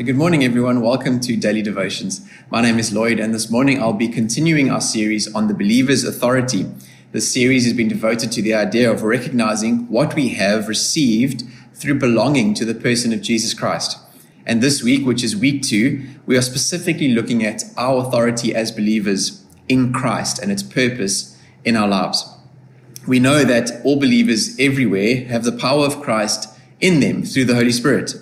So, good morning, everyone. Welcome to Daily Devotions. My name is Lloyd, and this morning I'll be continuing our series on the believer's authority. This series has been devoted to the idea of recognizing what we have received through belonging to the person of Jesus Christ. And this week, which is week two, we are specifically looking at our authority as believers in Christ and its purpose in our lives. We know that all believers everywhere have the power of Christ in them through the Holy Spirit.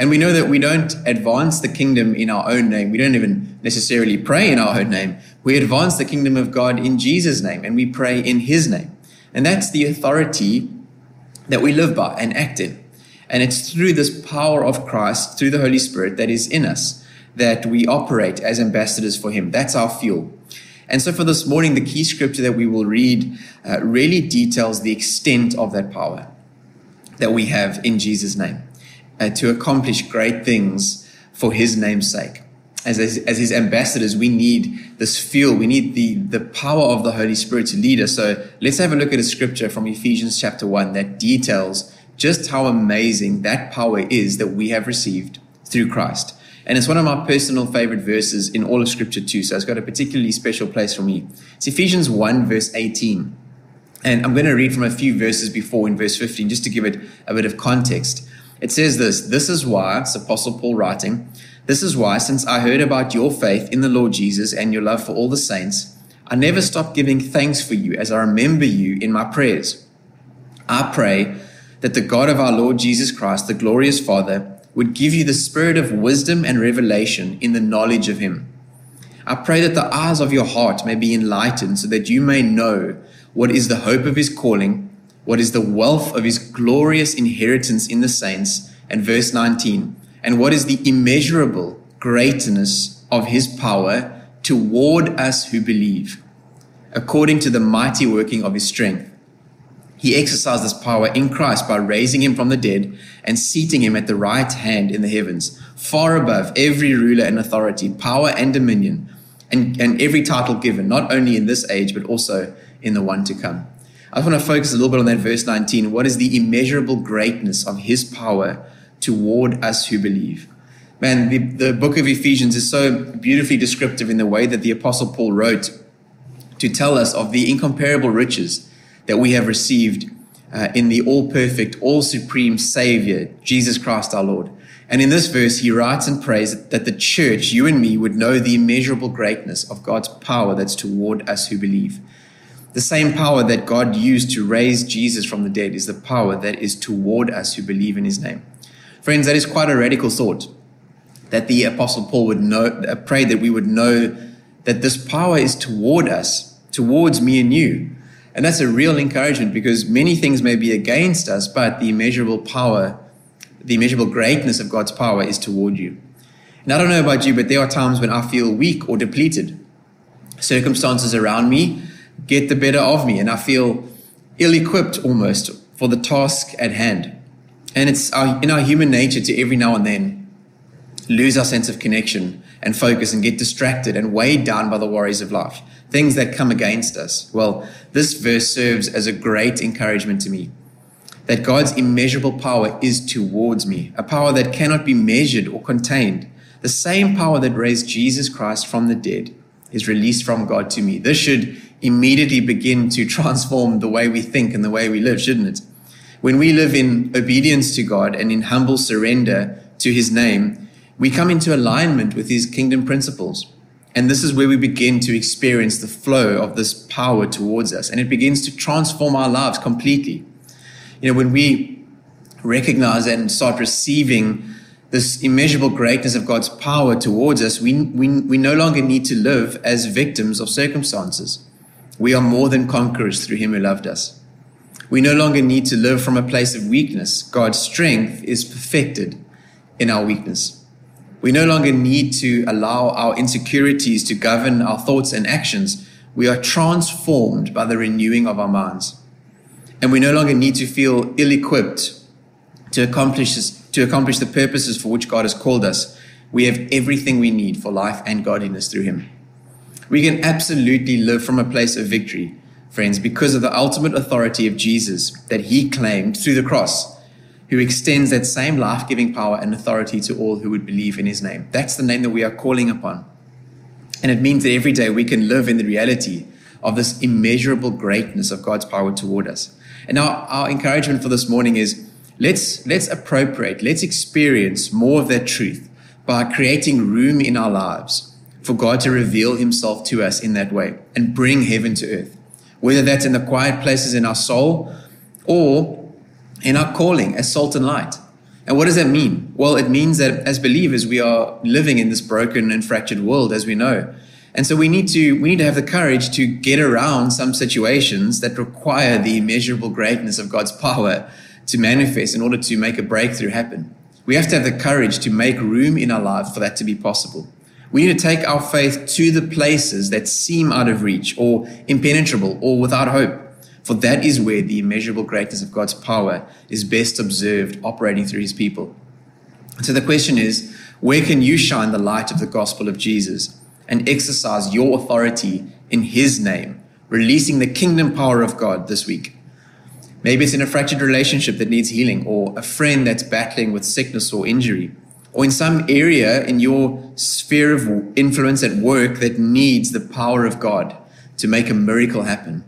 And we know that we don't advance the kingdom in our own name. We don't even necessarily pray in our own name. We advance the kingdom of God in Jesus' name and we pray in his name. And that's the authority that we live by and act in. And it's through this power of Christ, through the Holy Spirit that is in us, that we operate as ambassadors for him. That's our fuel. And so for this morning, the key scripture that we will read uh, really details the extent of that power that we have in Jesus' name uh, to accomplish great things for his name's sake. As, as, as, his ambassadors, we need this fuel. We need the, the power of the Holy Spirit to lead us. So let's have a look at a scripture from Ephesians chapter 1 that details just how amazing that power is that we have received through Christ. And it's one of my personal favorite verses in all of scripture too. So it's got a particularly special place for me. It's Ephesians 1 verse 18. And I'm going to read from a few verses before in verse 15 just to give it a bit of context. It says this This is why, it's Apostle Paul writing, this is why, since I heard about your faith in the Lord Jesus and your love for all the saints, I never stop giving thanks for you as I remember you in my prayers. I pray that the God of our Lord Jesus Christ, the glorious Father, would give you the spirit of wisdom and revelation in the knowledge of him. I pray that the eyes of your heart may be enlightened so that you may know what is the hope of his calling what is the wealth of his glorious inheritance in the saints, and verse 19, and what is the immeasurable greatness of his power toward us who believe, according to the mighty working of his strength. He exercised this power in Christ by raising him from the dead and seating him at the right hand in the heavens, far above every ruler and authority, power and dominion, and, and every title given, not only in this age, but also in the one to come. I want to focus a little bit on that verse 19. What is the immeasurable greatness of his power toward us who believe? Man, the, the book of Ephesians is so beautifully descriptive in the way that the Apostle Paul wrote to tell us of the incomparable riches that we have received uh, in the all perfect, all supreme Savior, Jesus Christ our Lord. And in this verse, he writes and prays that the church, you and me, would know the immeasurable greatness of God's power that's toward us who believe. The same power that God used to raise Jesus from the dead is the power that is toward us who believe in his name. Friends, that is quite a radical thought that the apostle Paul would know, uh, pray that we would know that this power is toward us, towards me and you. And that's a real encouragement because many things may be against us, but the immeasurable power, the immeasurable greatness of God's power is toward you. And I don't know about you, but there are times when I feel weak or depleted. Circumstances around me get the better of me, and I feel ill equipped almost for the task at hand. And it's our, in our human nature to every now and then lose our sense of connection and focus and get distracted and weighed down by the worries of life, things that come against us. Well, this verse serves as a great encouragement to me that God's immeasurable power is towards me, a power that cannot be measured or contained. The same power that raised Jesus Christ from the dead is released from God to me. This should immediately begin to transform the way we think and the way we live, shouldn't it? When we live in obedience to God and in humble surrender to his name, we come into alignment with his kingdom principles. And this is where we begin to experience the flow of this power towards us. And it begins to transform our lives completely. You know, when we recognize and start receiving this immeasurable greatness of God's power towards us, we, we, we no longer need to live as victims of circumstances. We are more than conquerors through him who loved us. We no longer need to live from a place of weakness. God's strength is perfected in our weakness. We no longer need to allow our insecurities to govern our thoughts and actions. We are transformed by the renewing of our minds. And we no longer need to feel ill equipped to accomplish, to accomplish the purposes for which God has called us. We have everything we need for life and godliness through Him. We can absolutely live from a place of victory, friends, because of the ultimate authority of Jesus that he claimed through the cross. who extends that same life giving power and authority to all who would believe in his name. That's the name that we are calling upon. And it means that every day we can live in the reality of this immeasurable greatness of God's power toward us. And now our encouragement for this morning is let's let's appropriate, let's experience more of that truth by creating room in our lives for God to reveal himself to us in that way and bring heaven to earth. Whether that's in the quiet places in our soul or in our calling as salt and light. And what does that mean? Well, it means that as believers, we are living in this broken and fractured world, as we know. And so we need to we need to have the courage to get around some situations that require the immeasurable greatness of God's power to manifest in order to make a breakthrough happen. We have to have the courage to make room in our life for that to be possible. We need to take our faith to the places that seem out of reach or impenetrable or without hope. For that is where the immeasurable greatness of God's power is best observed operating through his people. So the question is, where can you shine the light of the gospel of Jesus and exercise your authority in his name, releasing the kingdom power of God this week? Maybe it's in a fractured relationship that needs healing, or a friend that's battling with sickness or injury, or in some area in your sphere of influence at work that needs the power of God to make a miracle happen,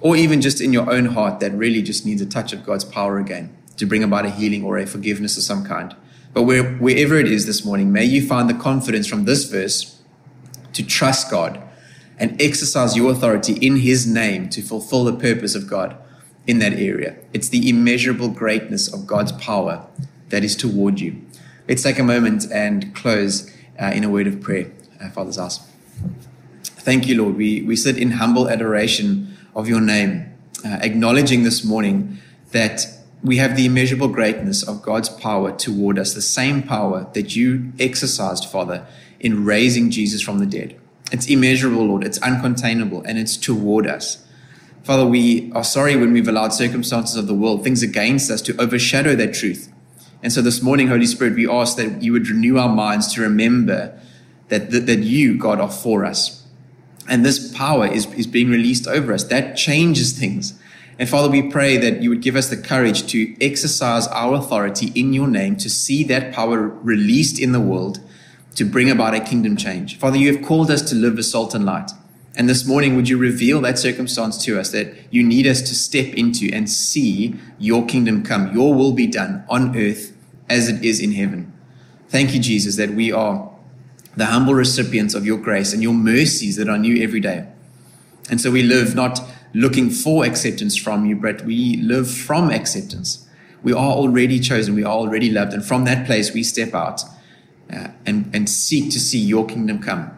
or even just in your own heart that really just needs a touch of God's power again to bring about a healing or a forgiveness of some kind. But where, wherever it is this morning, may you find the confidence from this verse to trust God and exercise your authority in His name to fulfill the purpose of God in that area. It's the immeasurable greatness of God's power that is toward you. Let's take a moment and close uh, in a word of prayer. Uh, Father's house. Thank you, Lord. We, we sit in humble adoration of your name, uh, acknowledging this morning that we have the immeasurable greatness of God's power toward us, the same power that you exercised, Father, in raising Jesus from the dead. It's immeasurable, Lord. It's uncontainable, and it's toward us. Father, we are sorry when we've allowed circumstances of the world, things against us, to overshadow that truth. And so this morning, Holy Spirit, we ask that you would renew our minds to remember that, that, that you, God, are for us. And this power is, is being released over us. That changes things. And Father, we pray that you would give us the courage to exercise our authority in your name, to see that power released in the world, to bring about a kingdom change. Father, you have called us to live as salt and light. And this morning, would you reveal that circumstance to us that you need us to step into and see your kingdom come, your will be done on earth as it is in heaven? Thank you, Jesus, that we are the humble recipients of your grace and your mercies that are new every day. And so we live not looking for acceptance from you, but we live from acceptance. We are already chosen, we are already loved. And from that place, we step out uh, and, and seek to see your kingdom come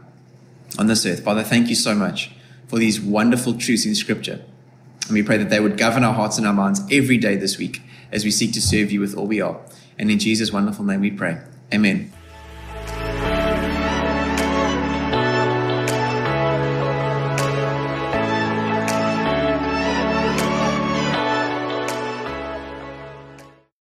on this earth. Father, thank you so much for these wonderful truths in Scripture. And we pray that they would govern our hearts and our minds every day this week as we seek to serve you with all we are. And in Jesus' wonderful name we pray. Amen.